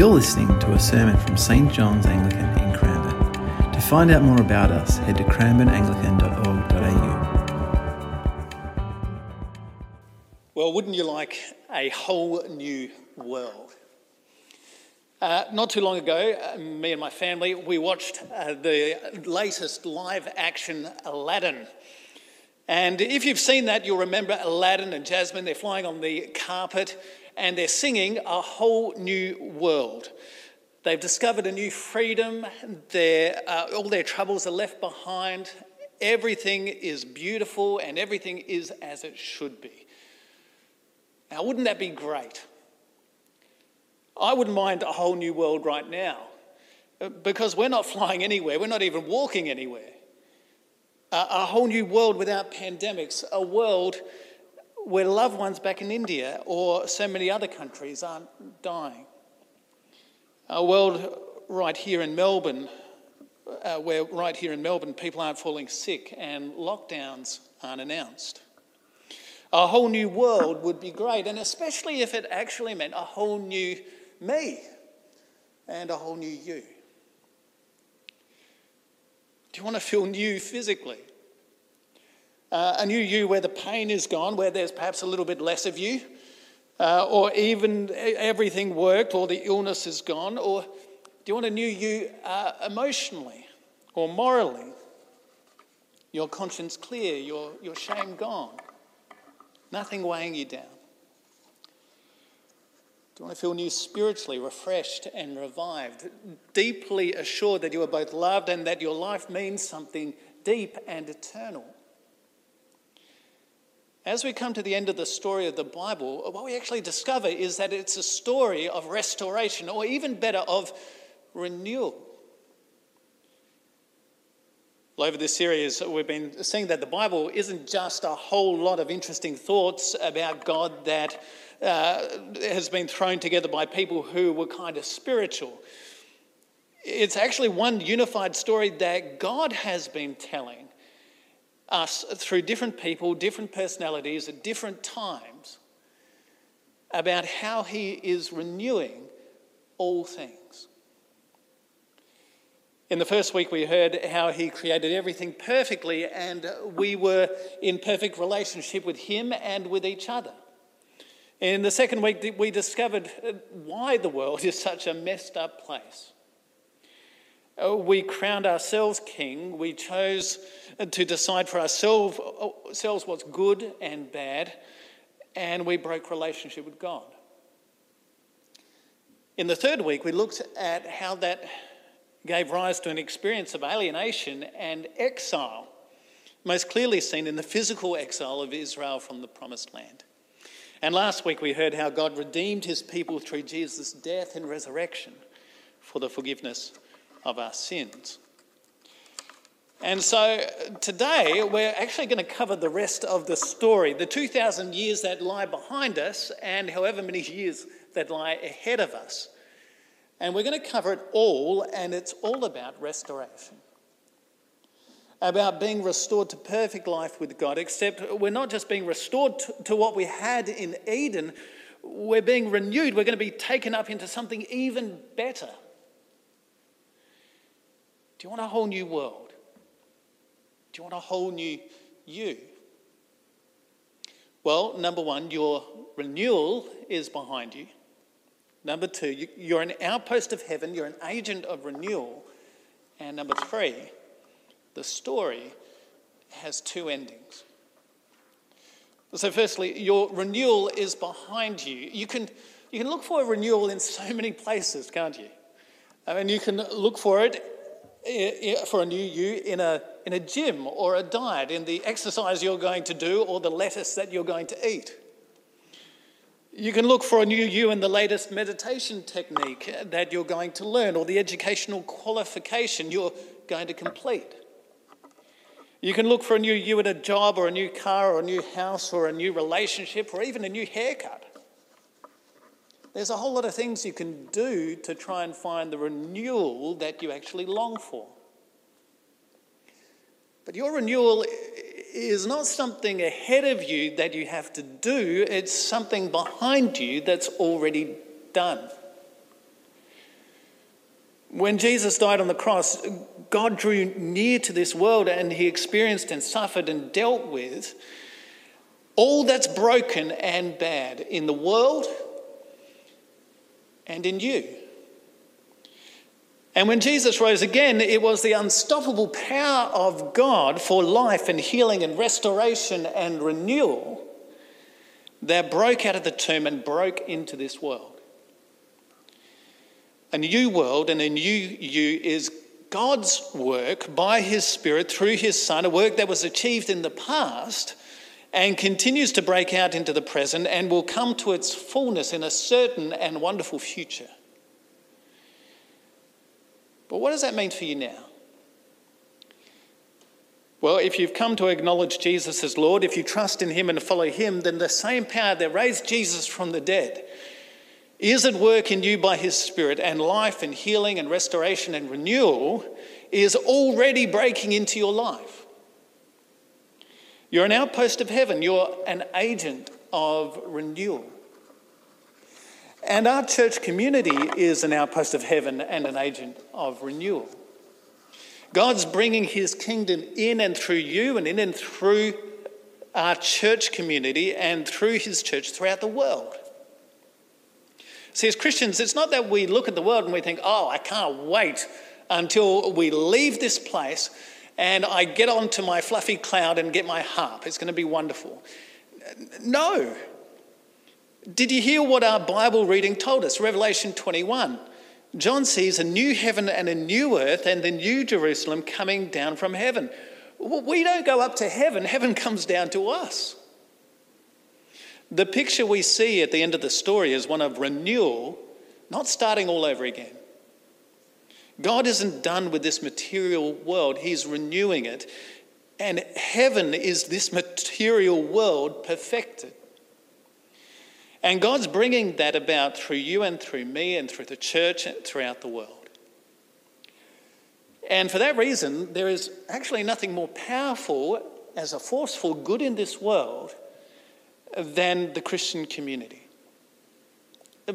You're listening to a sermon from St John's Anglican in Cranbourne. To find out more about us, head to cranbourneanglican.org.au. Well, wouldn't you like a whole new world? Uh, not too long ago, uh, me and my family, we watched uh, the latest live action Aladdin. And if you've seen that, you'll remember Aladdin and Jasmine. They're flying on the carpet and they're singing a whole new world. They've discovered a new freedom. Uh, all their troubles are left behind. Everything is beautiful and everything is as it should be. Now, wouldn't that be great? I wouldn't mind a whole new world right now uh, because we're not flying anywhere, we're not even walking anywhere. A whole new world without pandemics, a world where loved ones back in India or so many other countries aren't dying. A world right here in Melbourne, uh, where right here in Melbourne people aren't falling sick and lockdowns aren't announced. A whole new world would be great, and especially if it actually meant a whole new me and a whole new you. Do you want to feel new physically? Uh, a new you where the pain is gone, where there's perhaps a little bit less of you, uh, or even everything worked, or the illness is gone, or do you want a new you uh, emotionally or morally? Your conscience clear, your, your shame gone, nothing weighing you down. Do you want to feel new spiritually, refreshed and revived, deeply assured that you are both loved and that your life means something deep and eternal? As we come to the end of the story of the Bible, what we actually discover is that it's a story of restoration, or even better, of renewal. Well, over this series, we've been seeing that the Bible isn't just a whole lot of interesting thoughts about God that uh, has been thrown together by people who were kind of spiritual. It's actually one unified story that God has been telling us through different people, different personalities at different times about how He is renewing all things. In the first week, we heard how He created everything perfectly, and we were in perfect relationship with Him and with each other. In the second week, we discovered why the world is such a messed up place. Uh, we crowned ourselves king. We chose to decide for ourselves, ourselves what's good and bad, and we broke relationship with God. In the third week, we looked at how that gave rise to an experience of alienation and exile, most clearly seen in the physical exile of Israel from the promised land. And last week, we heard how God redeemed his people through Jesus' death and resurrection for the forgiveness of our sins. And so today we're actually going to cover the rest of the story, the 2,000 years that lie behind us and however many years that lie ahead of us. And we're going to cover it all, and it's all about restoration. About being restored to perfect life with God, except we're not just being restored to what we had in Eden, we're being renewed. We're going to be taken up into something even better. Do you want a whole new world? Do you want a whole new you? Well, number one, your renewal is behind you. Number two, you're an outpost of heaven, you're an agent of renewal. And number three, the story has two endings. So, firstly, your renewal is behind you. You can, you can look for a renewal in so many places, can't you? I mean, you can look for it for a new you in a, in a gym or a diet, in the exercise you're going to do or the lettuce that you're going to eat. You can look for a new you in the latest meditation technique that you're going to learn or the educational qualification you're going to complete. You can look for a new you in a job or a new car or a new house or a new relationship or even a new haircut. There's a whole lot of things you can do to try and find the renewal that you actually long for. But your renewal is not something ahead of you that you have to do, it's something behind you that's already done. When Jesus died on the cross, God drew near to this world and he experienced and suffered and dealt with all that's broken and bad in the world and in you. And when Jesus rose again, it was the unstoppable power of God for life and healing and restoration and renewal that broke out of the tomb and broke into this world. A new world and a new you is God's work by His Spirit through His Son, a work that was achieved in the past and continues to break out into the present and will come to its fullness in a certain and wonderful future. But what does that mean for you now? Well, if you've come to acknowledge Jesus as Lord, if you trust in Him and follow Him, then the same power that raised Jesus from the dead is at work in you by His Spirit, and life and healing and restoration and renewal is already breaking into your life. You're an outpost of heaven, you're an agent of renewal. And our church community is an outpost of heaven and an agent of renewal. God's bringing his kingdom in and through you and in and through our church community and through his church throughout the world. See, as Christians, it's not that we look at the world and we think, oh, I can't wait until we leave this place and I get onto my fluffy cloud and get my harp. It's going to be wonderful. No, did you hear what our Bible reading told us? Revelation 21. John sees a new heaven and a new earth and the new Jerusalem coming down from heaven. We don't go up to heaven, heaven comes down to us. The picture we see at the end of the story is one of renewal, not starting all over again. God isn't done with this material world, He's renewing it. And heaven is this material world perfected. And God's bringing that about through you and through me and through the church and throughout the world. And for that reason, there is actually nothing more powerful as a force for good in this world than the Christian community.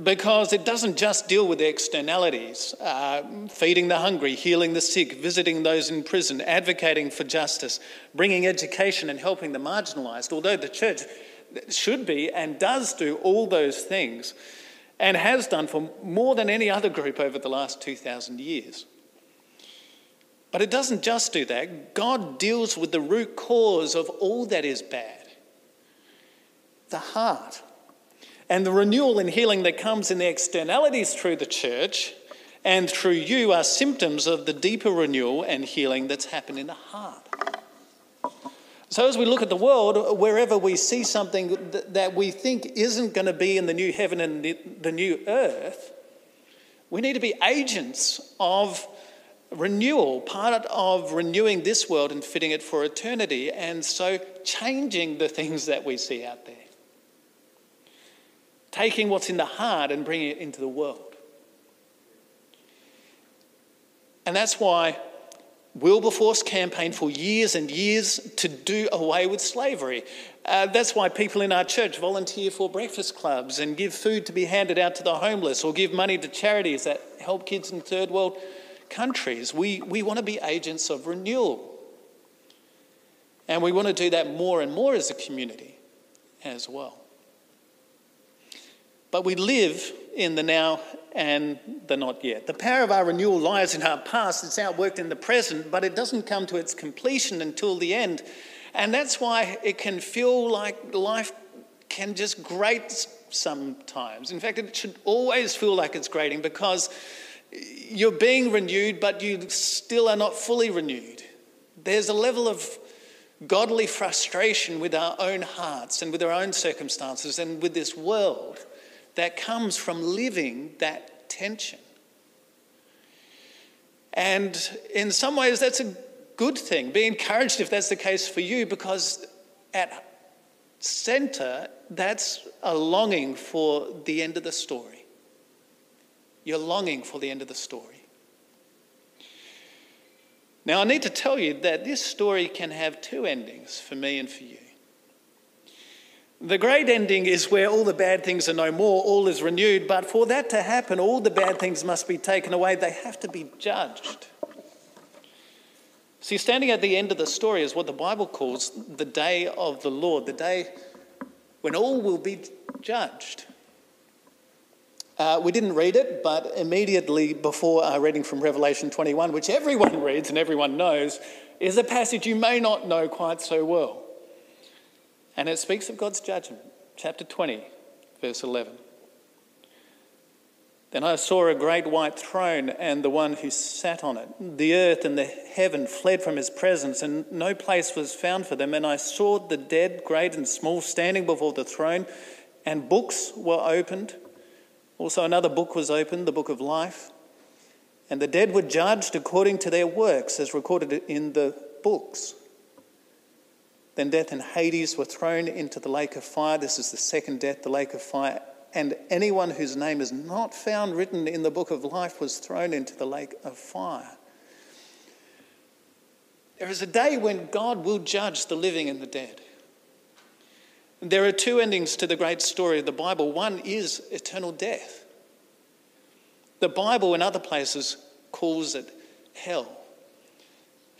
Because it doesn't just deal with the externalities uh, feeding the hungry, healing the sick, visiting those in prison, advocating for justice, bringing education, and helping the marginalised. Although the church should be and does do all those things and has done for more than any other group over the last 2,000 years. But it doesn't just do that. God deals with the root cause of all that is bad the heart. And the renewal and healing that comes in the externalities through the church and through you are symptoms of the deeper renewal and healing that's happened in the heart. So, as we look at the world, wherever we see something that we think isn't going to be in the new heaven and the new earth, we need to be agents of renewal, part of renewing this world and fitting it for eternity, and so changing the things that we see out there. Taking what's in the heart and bringing it into the world. And that's why Wilberforce campaigned for years and years to do away with slavery. Uh, that's why people in our church volunteer for breakfast clubs and give food to be handed out to the homeless or give money to charities that help kids in third world countries. We, we want to be agents of renewal. And we want to do that more and more as a community as well. But we live in the now and the not yet. The power of our renewal lies in our past, it's outworked in the present, but it doesn't come to its completion until the end. And that's why it can feel like life can just grate sometimes. In fact, it should always feel like it's grating because you're being renewed, but you still are not fully renewed. There's a level of godly frustration with our own hearts and with our own circumstances and with this world that comes from living that tension. And in some ways, that's a good thing. Be encouraged if that's the case for you, because at center, that's a longing for the end of the story. You're longing for the end of the story. Now, I need to tell you that this story can have two endings for me and for you. The great ending is where all the bad things are no more, all is renewed, but for that to happen, all the bad things must be taken away. They have to be judged. See, standing at the end of the story is what the Bible calls the day of the Lord, the day when all will be judged. Uh, we didn't read it, but immediately before our reading from Revelation 21, which everyone reads and everyone knows, is a passage you may not know quite so well. And it speaks of God's judgment, chapter 20, verse 11. Then I saw a great white throne and the one who sat on it. The earth and the heaven fled from his presence, and no place was found for them. And I saw the dead, great and small, standing before the throne, and books were opened. Also, another book was opened, the book of life. And the dead were judged according to their works, as recorded in the books. Then death and Hades were thrown into the lake of fire. This is the second death, the lake of fire. And anyone whose name is not found written in the book of life was thrown into the lake of fire. There is a day when God will judge the living and the dead. There are two endings to the great story of the Bible. One is eternal death. The Bible, in other places, calls it hell.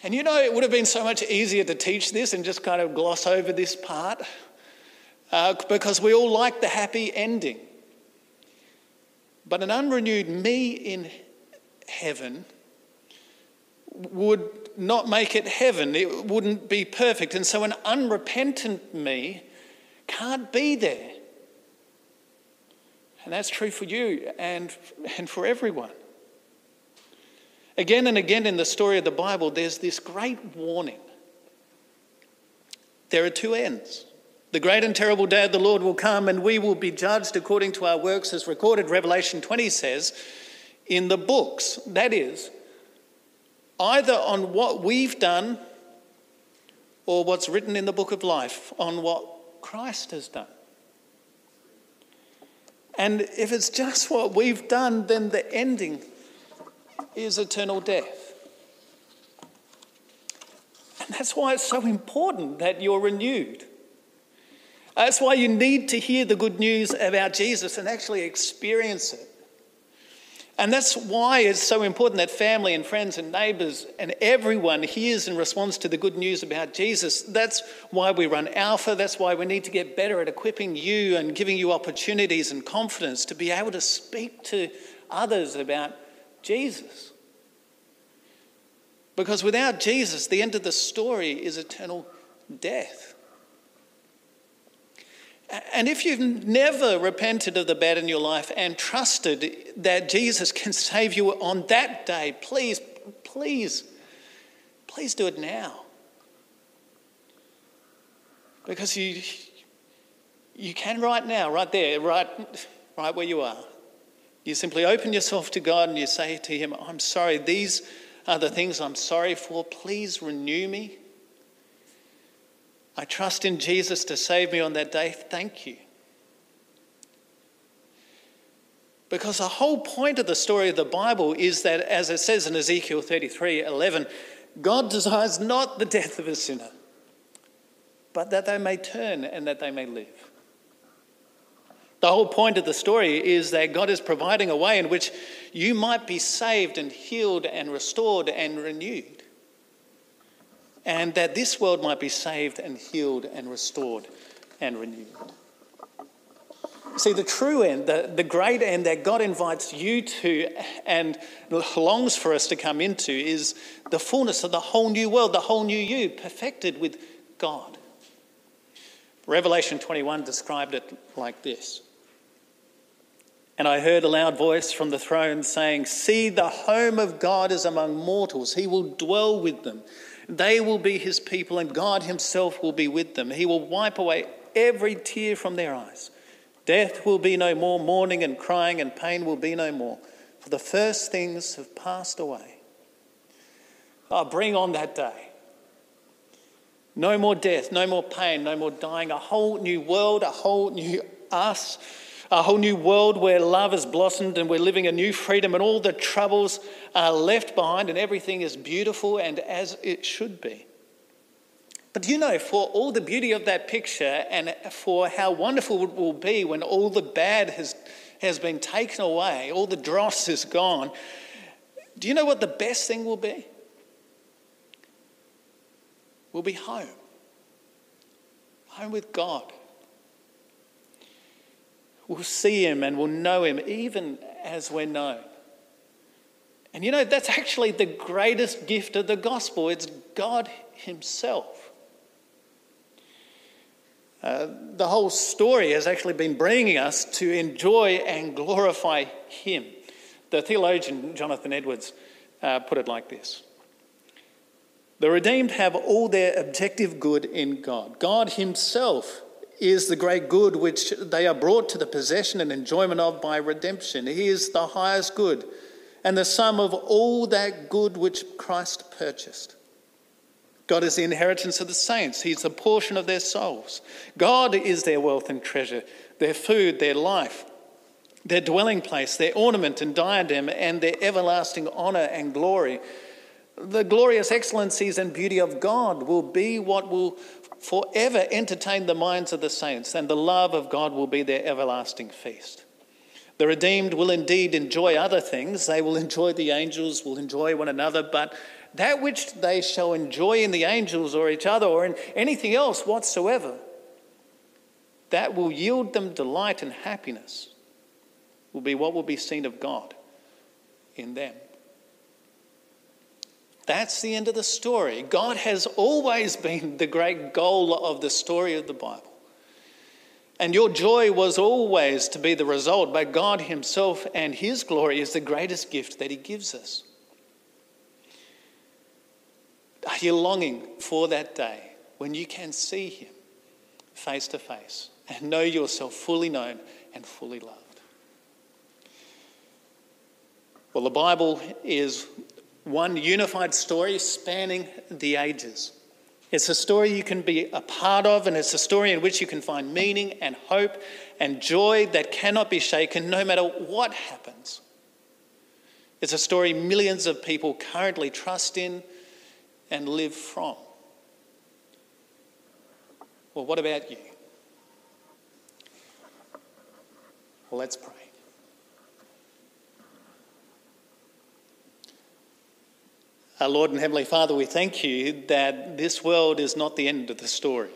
And you know, it would have been so much easier to teach this and just kind of gloss over this part uh, because we all like the happy ending. But an unrenewed me in heaven would not make it heaven, it wouldn't be perfect. And so an unrepentant me can't be there. And that's true for you and, and for everyone. Again and again in the story of the Bible, there's this great warning. There are two ends. The great and terrible day of the Lord will come, and we will be judged according to our works, as recorded, Revelation 20 says, in the books. That is, either on what we've done or what's written in the book of life, on what Christ has done. And if it's just what we've done, then the ending is eternal death. And that's why it's so important that you're renewed. That's why you need to hear the good news about Jesus and actually experience it. And that's why it's so important that family and friends and neighbours and everyone hears and responds to the good news about Jesus. That's why we run Alpha. That's why we need to get better at equipping you and giving you opportunities and confidence to be able to speak to others about Jesus. Because without Jesus, the end of the story is eternal death. And if you've never repented of the bad in your life and trusted that Jesus can save you on that day, please, please, please do it now. Because you, you can right now, right there, right, right where you are. You simply open yourself to God and you say to Him, I'm sorry, these are the things I'm sorry for. Please renew me. I trust in Jesus to save me on that day. Thank you. Because the whole point of the story of the Bible is that, as it says in Ezekiel 33 11, God desires not the death of a sinner, but that they may turn and that they may live. The whole point of the story is that God is providing a way in which you might be saved and healed and restored and renewed and that this world might be saved and healed and restored and renewed. See, the true end, the, the great end that God invites you to and longs for us to come into is the fullness of the whole new world, the whole new you, perfected with God. Revelation 21 described it like this. And I heard a loud voice from the throne saying, See, the home of God is among mortals. He will dwell with them. They will be his people, and God himself will be with them. He will wipe away every tear from their eyes. Death will be no more, mourning and crying and pain will be no more, for the first things have passed away. Oh, bring on that day. No more death, no more pain, no more dying, a whole new world, a whole new us a whole new world where love has blossomed and we're living a new freedom and all the troubles are left behind and everything is beautiful and as it should be. But you know, for all the beauty of that picture and for how wonderful it will be when all the bad has, has been taken away, all the dross is gone, do you know what the best thing will be? We'll be home. Home with God. We'll see Him and we'll know Him even as we're known. And you know, that's actually the greatest gift of the gospel. It's God Himself. Uh, the whole story has actually been bringing us to enjoy and glorify Him. The theologian Jonathan Edwards uh, put it like this The redeemed have all their objective good in God. God Himself is the great good which they are brought to the possession and enjoyment of by redemption. He is the highest good and the sum of all that good which Christ purchased. God is the inheritance of the saints. He's the portion of their souls. God is their wealth and treasure, their food, their life, their dwelling place, their ornament and diadem, and their everlasting honour and glory. The glorious excellencies and beauty of God will be what will forever entertain the minds of the saints, and the love of God will be their everlasting feast. The redeemed will indeed enjoy other things. They will enjoy the angels, will enjoy one another, but that which they shall enjoy in the angels or each other or in anything else whatsoever, that will yield them delight and happiness, will be what will be seen of God in them. That's the end of the story. God has always been the great goal of the story of the Bible. And your joy was always to be the result, but God Himself and His glory is the greatest gift that He gives us. Are you longing for that day when you can see Him face to face and know yourself fully known and fully loved? Well, the Bible is one unified story spanning the ages. It's a story you can be a part of, and it's a story in which you can find meaning and hope and joy that cannot be shaken no matter what happens. It's a story millions of people currently trust in and live from. Well, what about you? Let's pray. Our Lord and Heavenly Father, we thank you that this world is not the end of the story.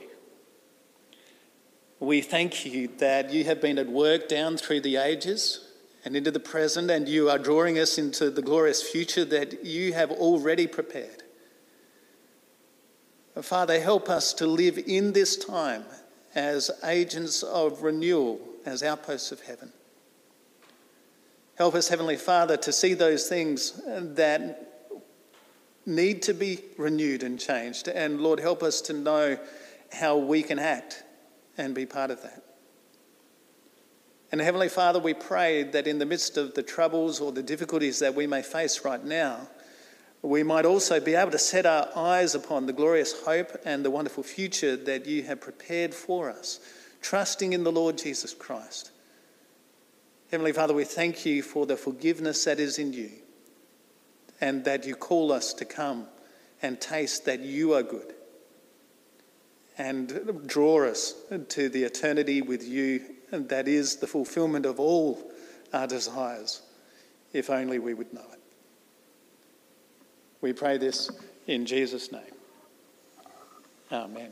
We thank you that you have been at work down through the ages and into the present, and you are drawing us into the glorious future that you have already prepared. Father, help us to live in this time as agents of renewal, as outposts of heaven. Help us, Heavenly Father, to see those things that need to be renewed and changed. And Lord, help us to know how we can act and be part of that. And Heavenly Father, we pray that in the midst of the troubles or the difficulties that we may face right now, we might also be able to set our eyes upon the glorious hope and the wonderful future that you have prepared for us, trusting in the Lord Jesus Christ. Heavenly Father, we thank you for the forgiveness that is in you and that you call us to come and taste that you are good and draw us to the eternity with you, that is the fulfillment of all our desires, if only we would know it. We pray this in Jesus' name. Amen.